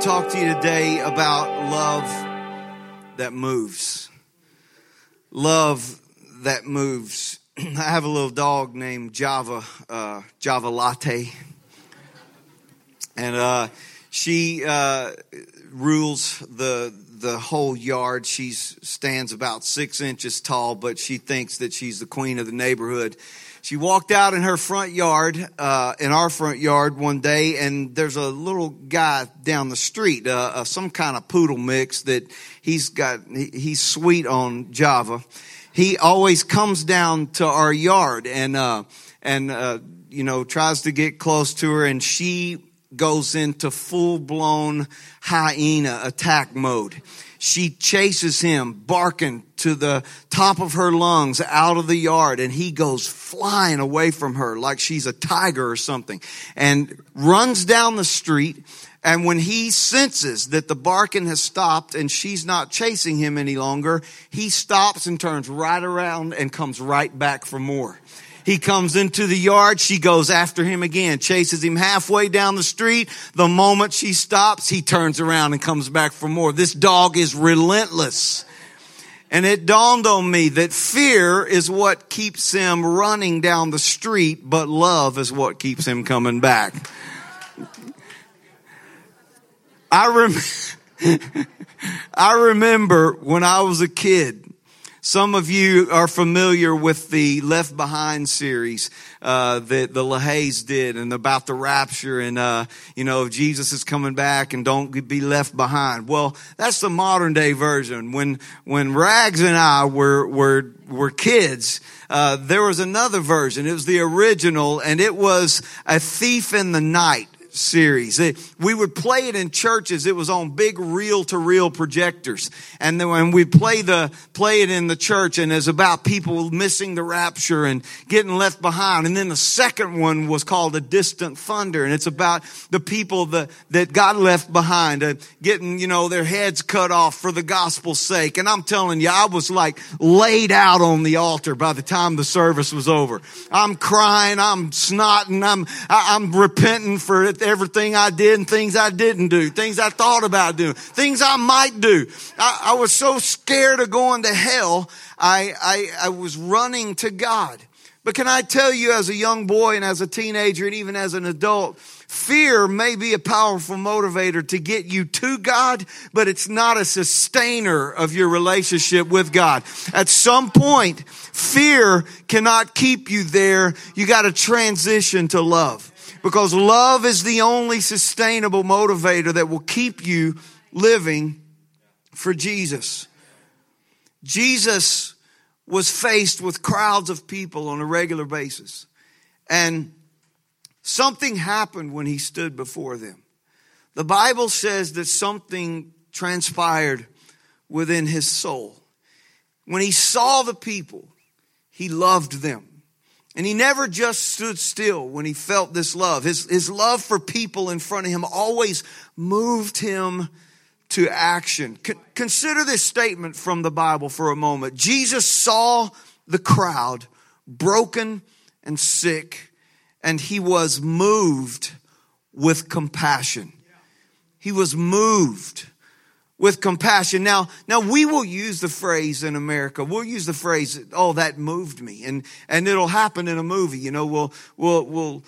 talk to you today about love that moves. Love that moves. I have a little dog named Java, uh, Java Latte. And uh, she uh, rules the the whole yard. She stands about six inches tall, but she thinks that she's the queen of the neighborhood she walked out in her front yard, uh, in our front yard one day, and there's a little guy down the street, uh, uh, some kind of poodle mix that he's got, he, he's sweet on Java. He always comes down to our yard and, uh, and, uh, you know, tries to get close to her and she goes into full blown hyena attack mode she chases him, barking to the top of her lungs out of the yard, and he goes flying away from her like she's a tiger or something, and runs down the street. And when he senses that the barking has stopped and she's not chasing him any longer, he stops and turns right around and comes right back for more. He comes into the yard. She goes after him again, chases him halfway down the street. The moment she stops, he turns around and comes back for more. This dog is relentless. And it dawned on me that fear is what keeps him running down the street, but love is what keeps him coming back. I rem- I remember when I was a kid, some of you are familiar with the Left Behind series uh, that the LaHaye's did, and about the rapture, and uh, you know Jesus is coming back, and don't be left behind. Well, that's the modern day version. When when Rags and I were were were kids, uh, there was another version. It was the original, and it was a thief in the night series. we would play it in churches. It was on big reel to reel projectors. And then when we play the, play it in the church and it's about people missing the rapture and getting left behind. And then the second one was called A Distant Thunder. And it's about the people that, that got left behind, uh, getting, you know, their heads cut off for the gospel's sake. And I'm telling you, I was like laid out on the altar by the time the service was over. I'm crying. I'm snotting. I'm, I, am i am repenting for it everything I did and things I didn't do, things I thought about doing, things I might do. I, I was so scared of going to hell, I, I, I was running to God. But can I tell you, as a young boy and as a teenager and even as an adult, fear may be a powerful motivator to get you to God, but it's not a sustainer of your relationship with God. At some point, fear cannot keep you there. You got to transition to love because love is the only sustainable motivator that will keep you living for Jesus. Jesus was faced with crowds of people on a regular basis. And something happened when he stood before them. The Bible says that something transpired within his soul. When he saw the people, he loved them. And he never just stood still when he felt this love. His, his love for people in front of him always moved him to action. consider this statement from the Bible for a moment. Jesus saw the crowd broken and sick, and he was moved with compassion. He was moved with compassion. Now, now we will use the phrase in America. We'll use the phrase, "Oh, that moved me," and and it'll happen in a movie. You know, we'll we'll we'll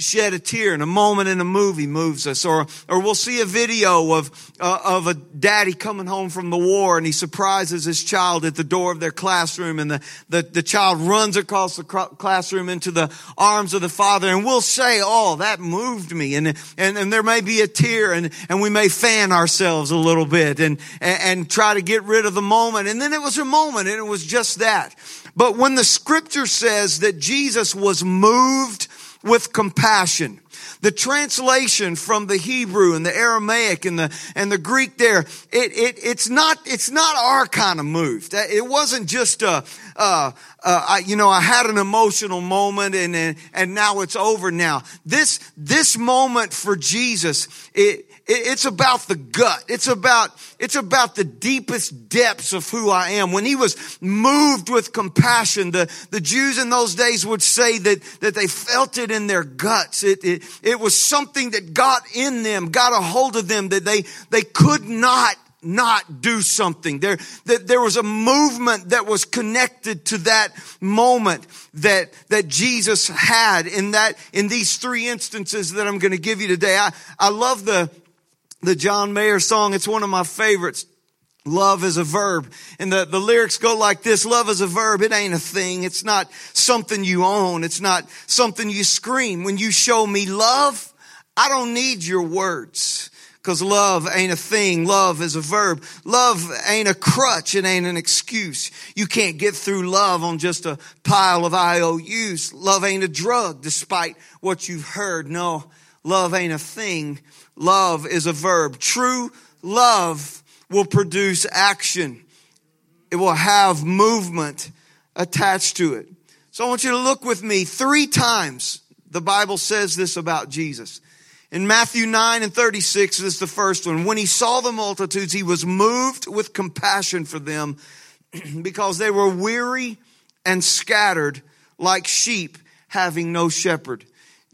shed a tear and a moment in a movie moves us. Or or we'll see a video of uh, of a daddy coming home from the war and he surprises his child at the door of their classroom and the the, the child runs across the classroom into the arms of the father and we'll say oh that moved me. And and, and there may be a tear and and we may fan ourselves a little bit and, and and try to get rid of the moment. And then it was a moment and it was just that. But when the scripture says that Jesus was moved with compassion. The translation from the Hebrew and the Aramaic and the, and the Greek there, it, it, it's not, it's not our kind of move. It wasn't just a, uh, uh, I, you know, I had an emotional moment and, and, and now it's over now. This, this moment for Jesus, it, it's about the gut. It's about, it's about the deepest depths of who I am. When he was moved with compassion, the, the Jews in those days would say that, that they felt it in their guts. It, it, it was something that got in them, got a hold of them that they, they could not not do something. There, that there was a movement that was connected to that moment that, that Jesus had in that, in these three instances that I'm going to give you today. I, I love the, the John Mayer song. It's one of my favorites. Love is a verb. And the, the lyrics go like this. Love is a verb. It ain't a thing. It's not something you own. It's not something you scream. When you show me love, I don't need your words. Cause love ain't a thing. Love is a verb. Love ain't a crutch. It ain't an excuse. You can't get through love on just a pile of IOUs. Love ain't a drug despite what you've heard. No, love ain't a thing. Love is a verb. True love will produce action. It will have movement attached to it. So I want you to look with me three times. The Bible says this about Jesus. In Matthew 9 and 36 this is the first one. When he saw the multitudes, he was moved with compassion for them because they were weary and scattered like sheep having no shepherd.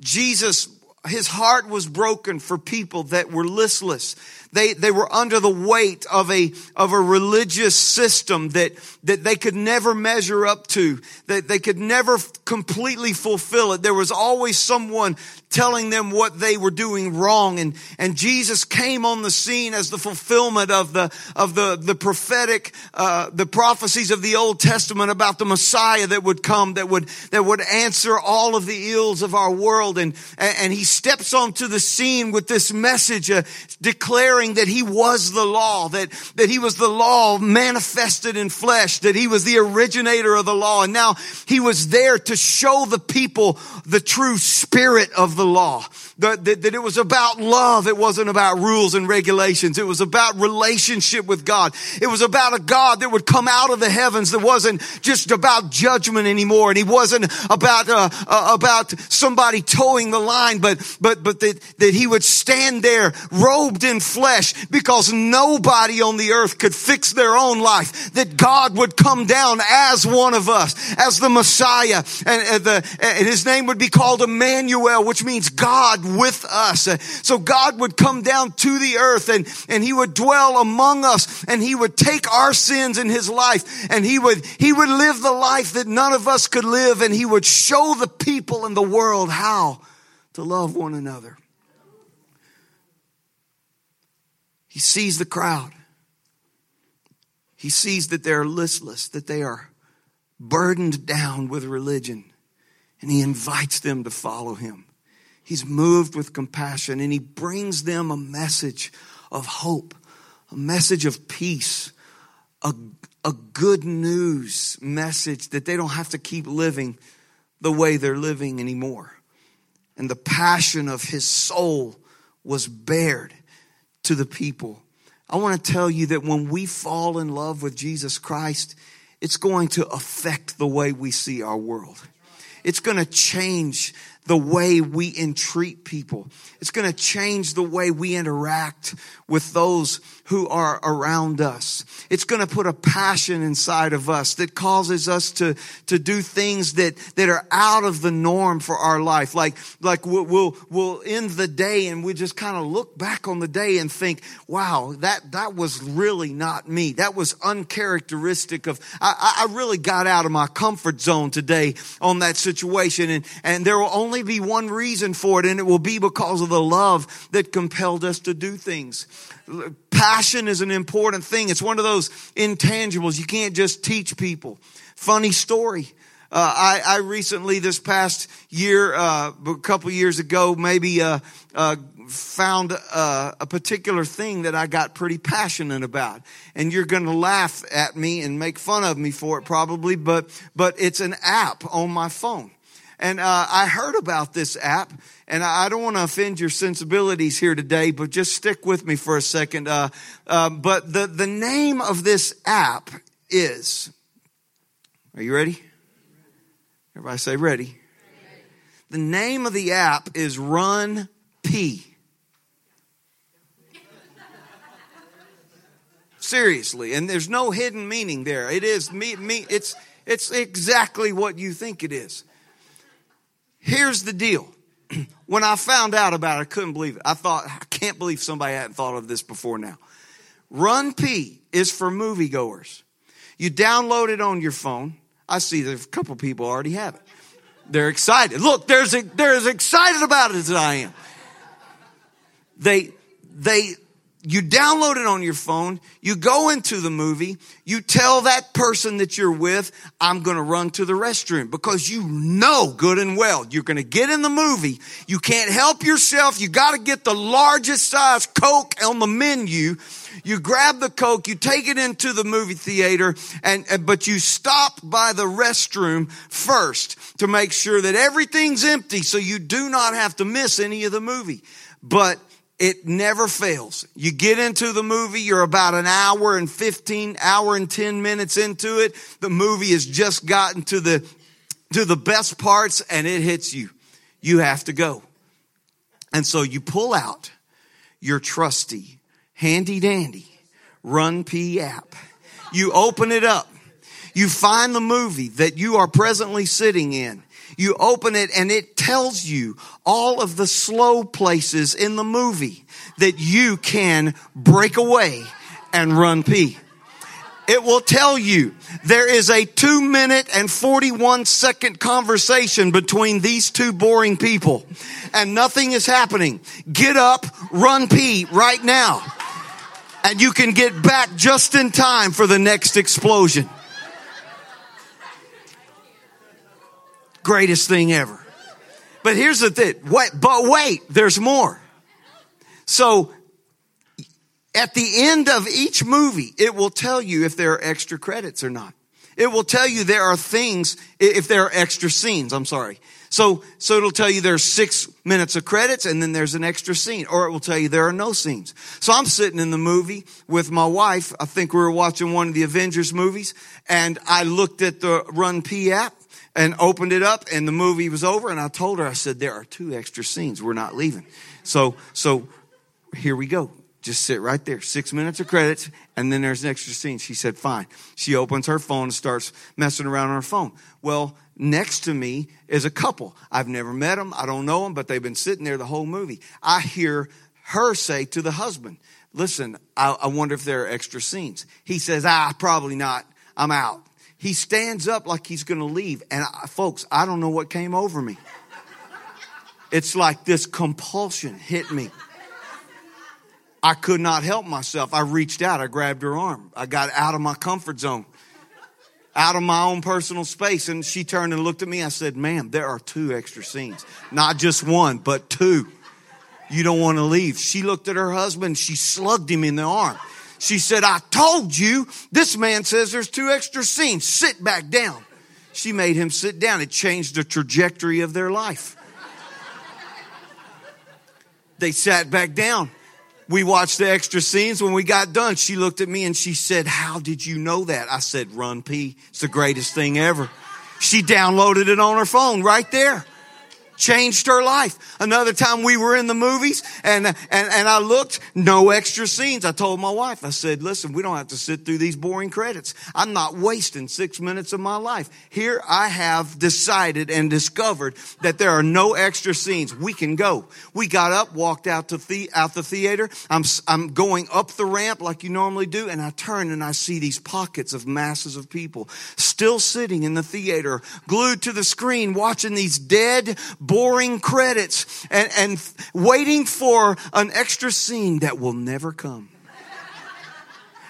Jesus, his heart was broken for people that were listless, they, they were under the weight of a, of a religious system that, that they could never measure up to, that they could never completely fulfill it. There was always someone telling them what they were doing wrong. And, and Jesus came on the scene as the fulfillment of the, of the, the prophetic, uh, the prophecies of the Old Testament about the Messiah that would come, that would, that would answer all of the ills of our world. And, and he steps onto the scene with this message, uh, declaring that he was the law, that, that he was the law manifested in flesh, that he was the originator of the law. And now he was there to show the people the true spirit of the law. That, that, that, it was about love. It wasn't about rules and regulations. It was about relationship with God. It was about a God that would come out of the heavens that wasn't just about judgment anymore. And he wasn't about, uh, uh, about somebody toeing the line, but, but, but that, that he would stand there robed in flesh because nobody on the earth could fix their own life. That God would come down as one of us, as the Messiah. And, and, the, and his name would be called Emmanuel, which means God with us. So God would come down to the earth and, and he would dwell among us and he would take our sins in his life and he would, he would live the life that none of us could live and he would show the people in the world how to love one another. He sees the crowd. He sees that they're listless, that they are burdened down with religion, and he invites them to follow him. He's moved with compassion and he brings them a message of hope, a message of peace, a, a good news message that they don't have to keep living the way they're living anymore. And the passion of his soul was bared to the people. I want to tell you that when we fall in love with Jesus Christ, it's going to affect the way we see our world. It's going to change the way we entreat people. It's going to change the way we interact with those who are around us. It's going to put a passion inside of us that causes us to, to do things that, that are out of the norm for our life. Like, like we'll, we'll, we'll end the day and we just kind of look back on the day and think, wow, that, that was really not me. That was uncharacteristic of, I, I really got out of my comfort zone today on that situation. And, and there will only be one reason for it and it will be because of the love that compelled us to do things. Passion is an important thing. It's one of those intangibles. You can't just teach people. Funny story. Uh, I, I, recently, this past year, uh, a couple years ago, maybe uh, uh found uh, a particular thing that I got pretty passionate about. And you're going to laugh at me and make fun of me for it, probably. But but it's an app on my phone. And uh, I heard about this app, and I don't want to offend your sensibilities here today, but just stick with me for a second. Uh, uh, but the, the name of this app is, are you ready? Everybody say ready. The name of the app is Run P. Seriously, and there's no hidden meaning there. It is me, me. It's it's exactly what you think it is. Here's the deal when I found out about it, I couldn't believe it. I thought, I can't believe somebody hadn't thought of this before now. RunPee is for moviegoers. You download it on your phone. I see there's a couple people already have it. They're excited. Look, there's they're as excited about it as I am. They, they, you download it on your phone, you go into the movie, you tell that person that you're with, I'm gonna run to the restroom because you know good and well you're gonna get in the movie, you can't help yourself, you gotta get the largest size Coke on the menu. You grab the Coke, you take it into the movie theater, and, but you stop by the restroom first to make sure that everything's empty so you do not have to miss any of the movie. But it never fails. You get into the movie, you're about an hour and 15, hour and 10 minutes into it. The movie has just gotten to the, to the best parts and it hits you. You have to go. And so you pull out your trusty, handy dandy RunPee app. You open it up. You find the movie that you are presently sitting in you open it and it tells you all of the slow places in the movie that you can break away and run pee. It will tell you there is a two minute and 41 second conversation between these two boring people and nothing is happening. Get up, run pee right now. And you can get back just in time for the next explosion. Greatest thing ever. But here's the thing. But wait, there's more. So at the end of each movie, it will tell you if there are extra credits or not. It will tell you there are things, if there are extra scenes, I'm sorry. So, so it'll tell you there's six minutes of credits and then there's an extra scene, or it will tell you there are no scenes. So I'm sitting in the movie with my wife. I think we were watching one of the Avengers movies and I looked at the RunPee app and opened it up and the movie was over and I told her, I said, there are two extra scenes. We're not leaving. So, so here we go. Just sit right there. Six minutes of credits and then there's an extra scene. She said, fine. She opens her phone and starts messing around on her phone. Well, next to me is a couple. I've never met them. I don't know them, but they've been sitting there the whole movie. I hear her say to the husband, listen, I, I wonder if there are extra scenes. He says, ah, probably not. I'm out. He stands up like he's going to leave. And I, folks, I don't know what came over me. It's like this compulsion hit me. I could not help myself. I reached out. I grabbed her arm. I got out of my comfort zone, out of my own personal space. And she turned and looked at me. I said, ma'am, there are two extra scenes. Not just one, but two. You don't want to leave. She looked at her husband. She slugged him in the arm. She said, I told you, this man says there's two extra scenes. Sit back down. She made him sit down. It changed the trajectory of their life. They sat back down. We watched the extra scenes. When we got done, she looked at me and she said, How did you know that? I said, RunPee. It's the greatest thing ever. She downloaded it on her phone right there changed her life. Another time we were in the movies and, and, and I looked, no extra scenes. I told my wife, I said, listen, we don't have to sit through these boring credits. I'm not wasting six minutes of my life. Here I have decided and discovered that there are no extra scenes. We can go. We got up, walked out to the, out the theater. I'm, I'm going up the ramp like you normally do. And I turn and I see these pockets of masses of people still sitting in the theater, glued to the screen, watching these dead, boring credits and, and waiting for an extra scene that will never come.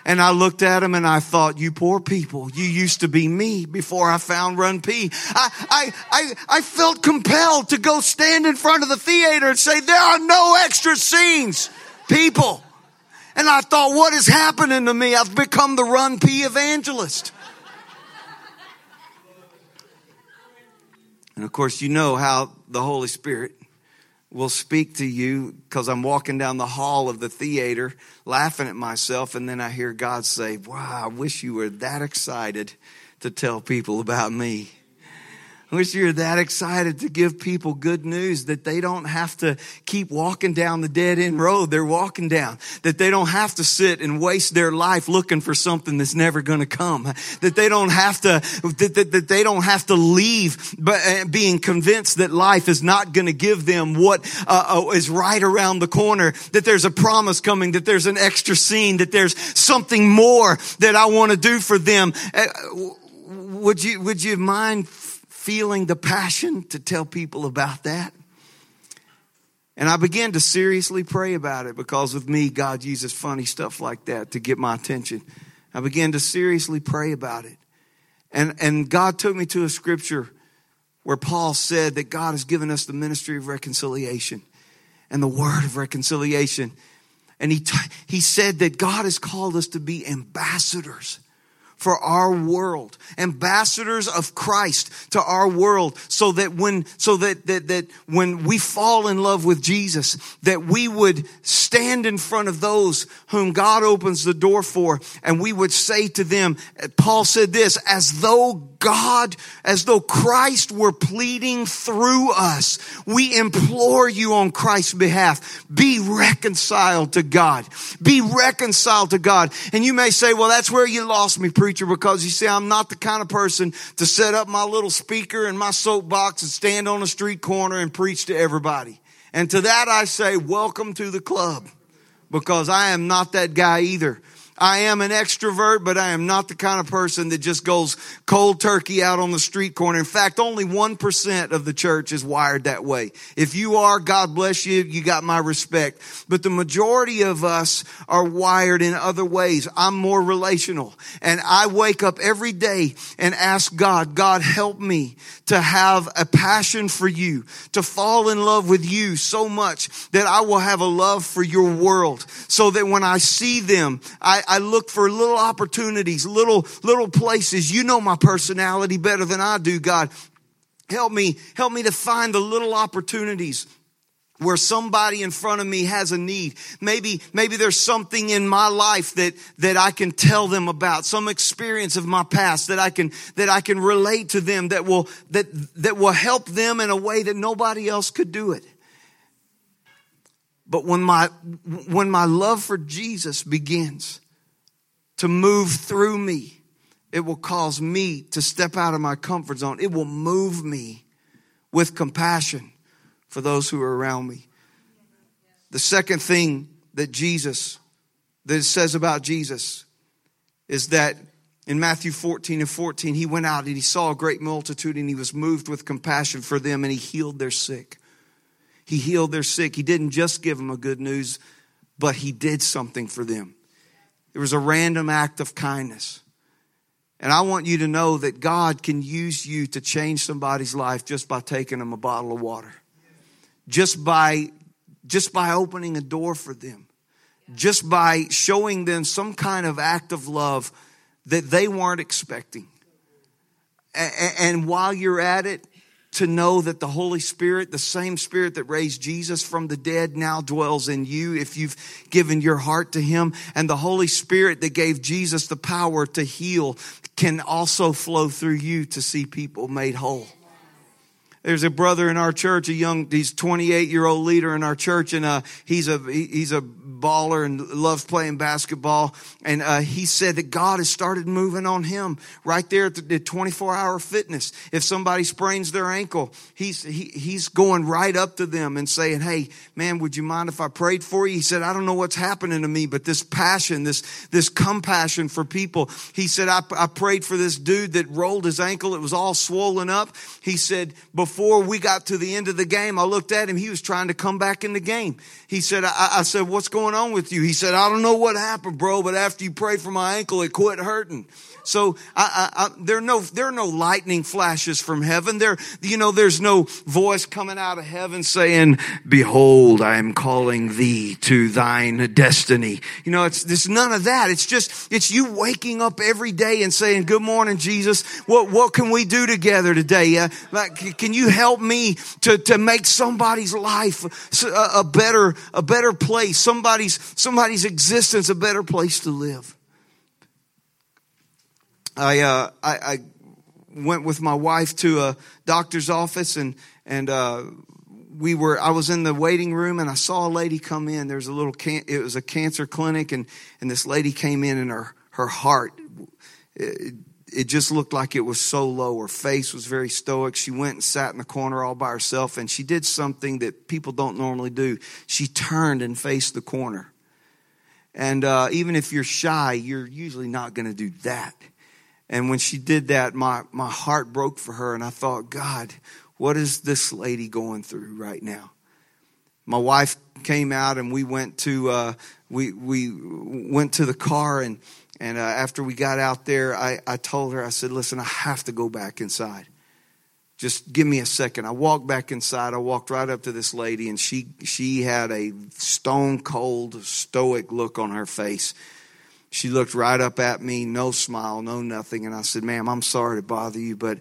And I looked at him and I thought, you poor people, you used to be me before I found RunPee. I, I, I, I felt compelled to go stand in front of the theater and say, there are no extra scenes, people. And I thought, what is happening to me? I've become the RunPee evangelist. And of course, you know how the Holy Spirit will speak to you because I'm walking down the hall of the theater laughing at myself, and then I hear God say, Wow, I wish you were that excited to tell people about me. I wish you were that excited to give people good news that they don't have to keep walking down the dead end road they're walking down. That they don't have to sit and waste their life looking for something that's never going to come. That they don't have to, that, that, that they don't have to leave but uh, being convinced that life is not going to give them what uh, uh, is right around the corner. That there's a promise coming, that there's an extra scene, that there's something more that I want to do for them. Uh, would you, would you mind feeling the passion to tell people about that. And I began to seriously pray about it because with me, God uses funny stuff like that to get my attention. I began to seriously pray about it. And, and God took me to a scripture where Paul said that God has given us the ministry of reconciliation and the word of reconciliation. And he, t- he said that God has called us to be ambassadors for our world, ambassadors of Christ to our world, so that when, so that, that, that when we fall in love with Jesus, that we would stand in front of those whom God opens the door for, and we would say to them, Paul said this, as though God, as though Christ were pleading through us. We implore you on Christ's behalf. Be reconciled to God. Be reconciled to God. And you may say, well, that's where you lost me, preacher, because you see, I'm not the kind of person to set up my little speaker and my soapbox and stand on a street corner and preach to everybody. And to that I say, welcome to the club because I am not that guy either. I am an extrovert, but I am not the kind of person that just goes cold turkey out on the street corner. In fact, only 1% of the church is wired that way. If you are, God bless you, you got my respect. But the majority of us are wired in other ways. I'm more relational. And I wake up every day and ask God, God, help me to have a passion for you, to fall in love with you so much that I will have a love for your world so that when I see them, I, I look for little opportunities, little, little places. You know my personality better than I do, God. Help me, help me to find the little opportunities where somebody in front of me has a need. Maybe, maybe there's something in my life that, that I can tell them about, some experience of my past that I can, that I can relate to them that will, that, that will help them in a way that nobody else could do it. But when my, when my love for Jesus begins, to move through me. It will cause me to step out of my comfort zone. It will move me with compassion for those who are around me. The second thing that Jesus, that says about Jesus, is that in Matthew 14 and 14, he went out and he saw a great multitude and he was moved with compassion for them and he healed their sick. He healed their sick. He didn't just give them a good news, but he did something for them. It was a random act of kindness. And I want you to know that God can use you to change somebody's life just by taking them a bottle of water. Just by, just by opening a door for them. Just by showing them some kind of act of love that they weren't expecting. And while you're at it, to know that the Holy Spirit, the same Spirit that raised Jesus from the dead, now dwells in you if you've given your heart to Him. And the Holy Spirit that gave Jesus the power to heal can also flow through you to see people made whole. There's a brother in our church, a young, he's 28 year old leader in our church, and uh, he's a he's a baller and loves playing basketball. And uh, he said that God has started moving on him right there at the 24 hour fitness. If somebody sprains their ankle, he's, he, he's going right up to them and saying, Hey, man, would you mind if I prayed for you? He said, I don't know what's happening to me, but this passion, this, this compassion for people. He said, I, I prayed for this dude that rolled his ankle. It was all swollen up. He said, before we got to the end of the game, I looked at him. He was trying to come back in the game. He said, I, I said, what's going on with you? He said, I don't know what happened, bro, but after you prayed for my ankle, it quit hurting. So I, I, I, there are no there are no lightning flashes from heaven. There you know there's no voice coming out of heaven saying, "Behold, I am calling thee to thine destiny." You know, it's there's none of that. It's just it's you waking up every day and saying, "Good morning, Jesus. What what can we do together today? Uh, like, can you help me to to make somebody's life a, a better a better place? Somebody's somebody's existence a better place to live." I, uh, I, I, went with my wife to a doctor's office and and uh, we were I was in the waiting room and I saw a lady come in. There's a little can, it was a cancer clinic and and this lady came in and her her heart it, it just looked like it was so low. Her face was very stoic. She went and sat in the corner all by herself and she did something that people don't normally do. She turned and faced the corner. And uh, even if you're shy, you're usually not going to do that. And when she did that, my, my heart broke for her. And I thought, God, what is this lady going through right now? My wife came out and we went to, uh, we, we went to the car and, and uh, after we got out there, I, I told her, I said, listen, I have to go back inside. Just give me a second. I walked back inside. I walked right up to this lady, and she, she had a stone cold, stoic look on her face. She looked right up at me, no smile, no nothing. And I said, ma'am, I'm sorry to bother you, but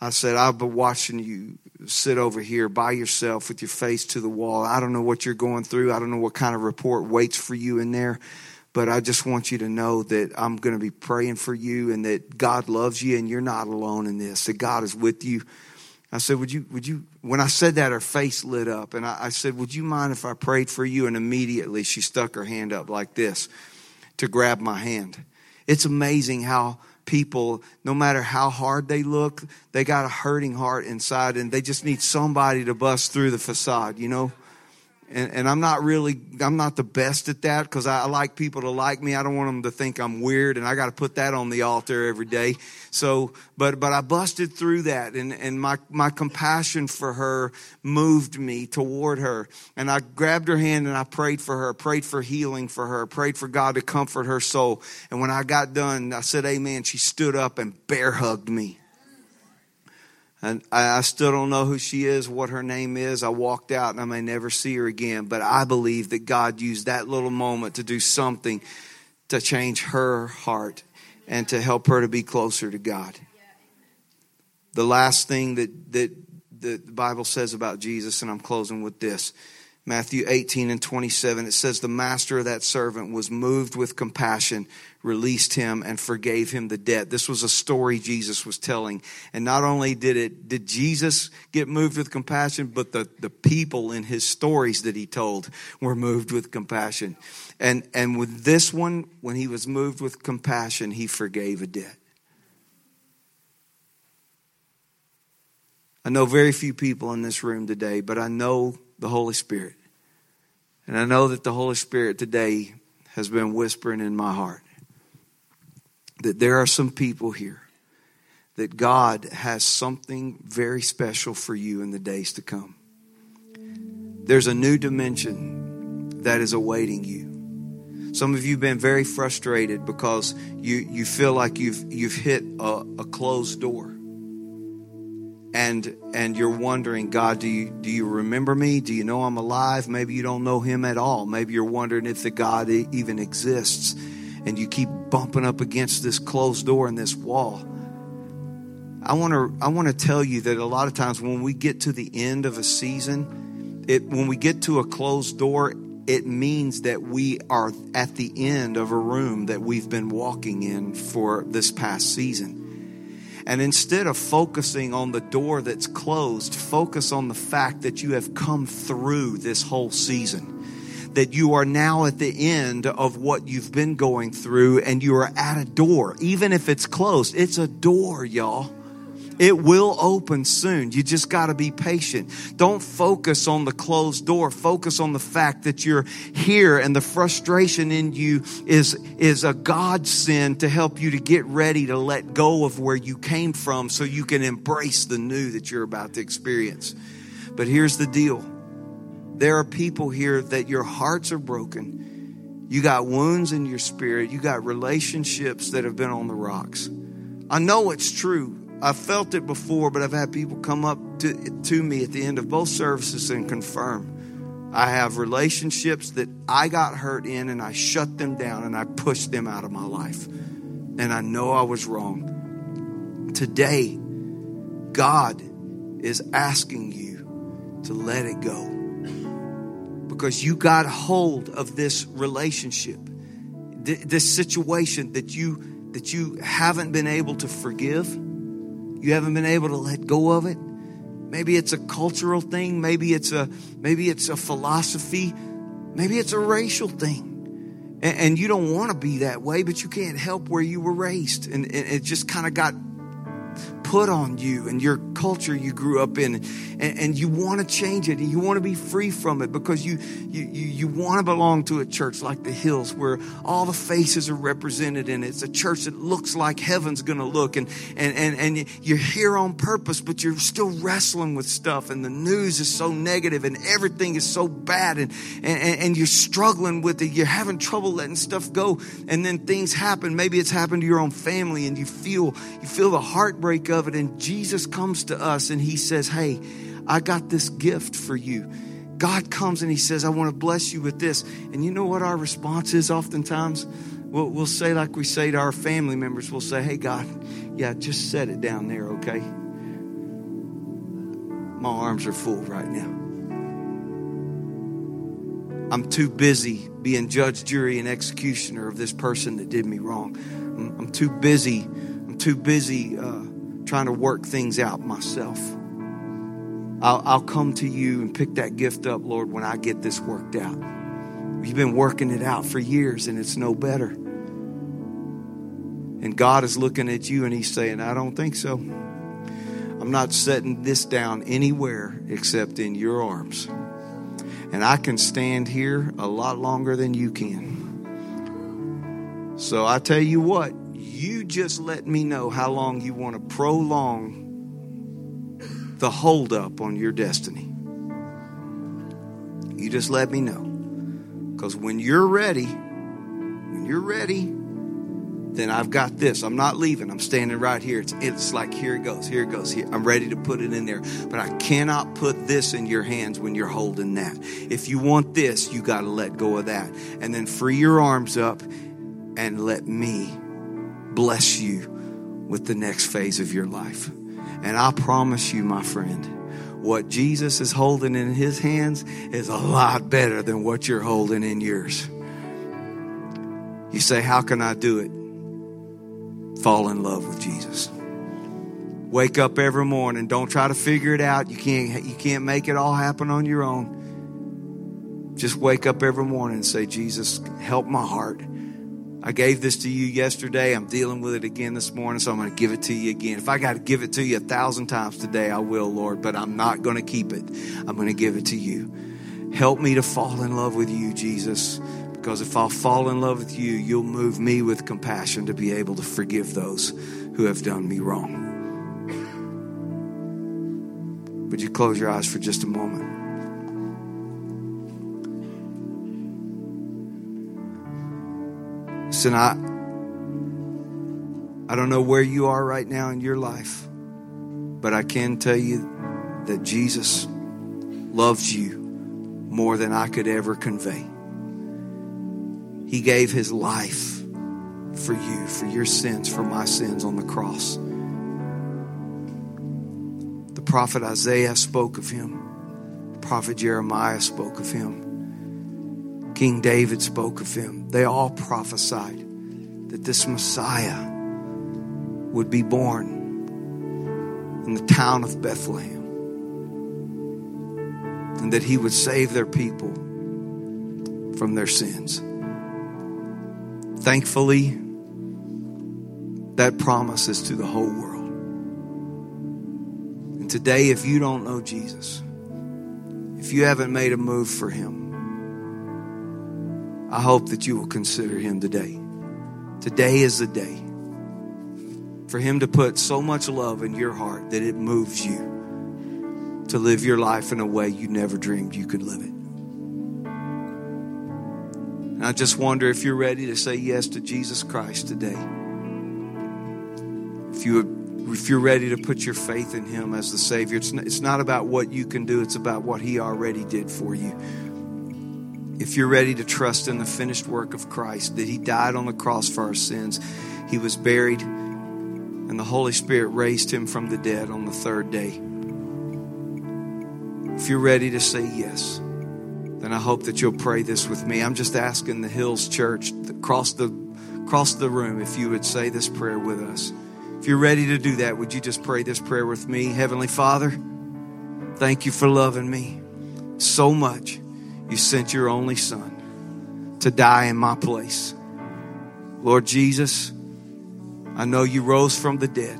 I said, I've been watching you sit over here by yourself with your face to the wall. I don't know what you're going through. I don't know what kind of report waits for you in there. But I just want you to know that I'm going to be praying for you and that God loves you and you're not alone in this, that God is with you. I said, Would you, would you, when I said that, her face lit up. And I, I said, Would you mind if I prayed for you? And immediately she stuck her hand up like this to grab my hand. It's amazing how people, no matter how hard they look, they got a hurting heart inside and they just need somebody to bust through the facade, you know? And, and I'm not really, I'm not the best at that because I, I, like people to like me. I don't want them to think I'm weird, and I got to put that on the altar every day. So, but but I busted through that, and and my my compassion for her moved me toward her, and I grabbed her hand and I prayed for her, prayed for healing for her, prayed for God to comfort her soul. And when I got done, I said, "Amen." She stood up and bear hugged me. And I still don't know who she is, what her name is. I walked out and I may never see her again. But I believe that God used that little moment to do something to change her heart and to help her to be closer to God. The last thing that, that, that the Bible says about Jesus, and I'm closing with this Matthew 18 and 27, it says, The master of that servant was moved with compassion, released him, and forgave him the debt. This was a story Jesus was telling. And not only did it, did Jesus get moved with compassion, but the, the people in his stories that he told were moved with compassion. And, and with this one, when he was moved with compassion, he forgave a debt. I know very few people in this room today, but I know the Holy Spirit. And I know that the Holy Spirit today has been whispering in my heart that there are some people here that God has something very special for you in the days to come. There's a new dimension that is awaiting you. Some of you have been very frustrated because you, you feel like you've, you've hit a, a closed door and and you're wondering god do you do you remember me? Do you know i'm alive? Maybe you don't know him at all. Maybe you're wondering if the god even exists and you keep bumping up against this closed door and this wall. I want to i want to tell you that a lot of times when we get to the end of a season it when we get to a closed door it means that we are at the end of a room that we've been walking in for this past season and instead of focusing on the door that's closed, focus on the fact that you have come through this whole season. That you are now at the end of what you've been going through and you are at a door. Even if it's closed, it's a door, y'all. It will open soon. You just got to be patient. Don't focus on the closed door. Focus on the fact that you're here and the frustration in you is, is a godsend to help you to get ready to let go of where you came from so you can embrace the new that you're about to experience. But here's the deal. There are people here that your hearts are broken. You got wounds in your spirit. You got relationships that have been on the rocks. I know it's true. I've felt it before, but I've had people come up to, to me at the end of both services and confirm. I have relationships that I got hurt in and I shut them down and I pushed them out of my life. And I know I was wrong. Today, God is asking you to let it go because you got hold of this relationship, this situation that you that you haven't been able to forgive you haven't been able to let go of it. Maybe it's a cultural thing, maybe it's a maybe it's a philosophy, maybe it's a racial thing. And, and you don't want to be that way, but you can't help where you were raised. And, and it just kind of got put on you and your culture you grew up in and, and you want to change it and you want to be free from it because you you, you, you want to belong to a church like the hills where all the faces are represented and it's a church that looks like heaven's going to look and, and and and you're here on purpose but you're still wrestling with stuff and the news is so negative and everything is so bad and and, and you're struggling with it. You're having trouble letting stuff go and then things happen. Maybe it's happened to your own family and you feel you feel the heartbreak of it. And Jesus comes to us and he says, Hey, I got this gift for you. God comes and he says, I want to bless you with this. And you know what our response is oftentimes? We'll, we'll say, like we say to our family members, we'll say, Hey, God, yeah, just set it down there, okay? My arms are full right now. I'm too busy being judge, jury, and executioner of this person that did me wrong. I'm, I'm too busy. I'm too busy. Uh, trying to work things out myself. I'll, I'll come to you and pick that gift up, Lord, when I get this worked out. You've been working it out for years and it's no better. And God is looking at you and He's saying, I don't think so. I'm not setting this down anywhere except in your arms. And I can stand here a lot longer than you can. So I tell you what, you just let me know how long you want to prolong the holdup on your destiny. You just let me know. Because when you're ready, when you're ready, then I've got this. I'm not leaving. I'm standing right here. It's, it's like, here it goes, here it goes. Here. I'm ready to put it in there. But I cannot put this in your hands when you're holding that. If you want this, you got to let go of that. And then free your arms up and let me bless you with the next phase of your life. And I promise you, my friend, what Jesus is holding in his hands is a lot better than what you're holding in yours. You say, How can I do it? Fall in love with Jesus. Wake up every morning. Don't try to figure it out. You can't, you can't make it all happen on your own. Just wake up every morning and say, Jesus, help my heart. I gave this to you yesterday. I'm dealing with it again this morning, so I'm going to give it to you again. If I got to give it to you a thousand times today, I will, Lord, but I'm not going to keep it. I'm going to give it to you. Help me to fall in love with you, Jesus, because if I'll fall in love with you, you'll move me with compassion to be able to forgive those who have done me wrong. Would you close your eyes for just a moment? Listen, I, I don't know where you are right now in your life, but I can tell you that Jesus loves you more than I could ever convey. He gave his life for you, for your sins, for my sins on the cross. The prophet Isaiah spoke of him, the prophet Jeremiah spoke of him. King David spoke of him. They all prophesied that this Messiah would be born in the town of Bethlehem and that he would save their people from their sins. Thankfully, that promise is to the whole world. And today, if you don't know Jesus, if you haven't made a move for him, I hope that you will consider him today. Today is the day for him to put so much love in your heart that it moves you to live your life in a way you never dreamed you could live it. And I just wonder if you're ready to say yes to Jesus Christ today. If you if you're ready to put your faith in him as the savior it's not, it's not about what you can do it's about what he already did for you if you're ready to trust in the finished work of Christ, that He died on the cross for our sins, He was buried, and the Holy Spirit raised Him from the dead on the third day. If you're ready to say yes, then I hope that you'll pray this with me. I'm just asking the Hills Church across the across the room if you would say this prayer with us. If you're ready to do that, would you just pray this prayer with me? Heavenly Father, thank you for loving me so much. You sent your only son to die in my place. Lord Jesus, I know you rose from the dead.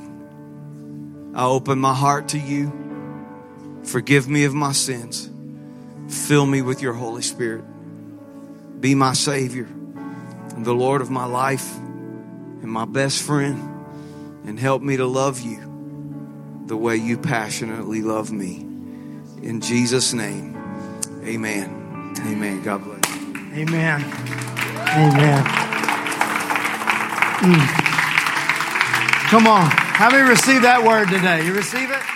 I open my heart to you. Forgive me of my sins. Fill me with your Holy Spirit. Be my Savior and the Lord of my life and my best friend and help me to love you the way you passionately love me. In Jesus' name, amen. Amen. God bless. Amen. Amen. Mm. Come on. How many receive that word today? You receive it?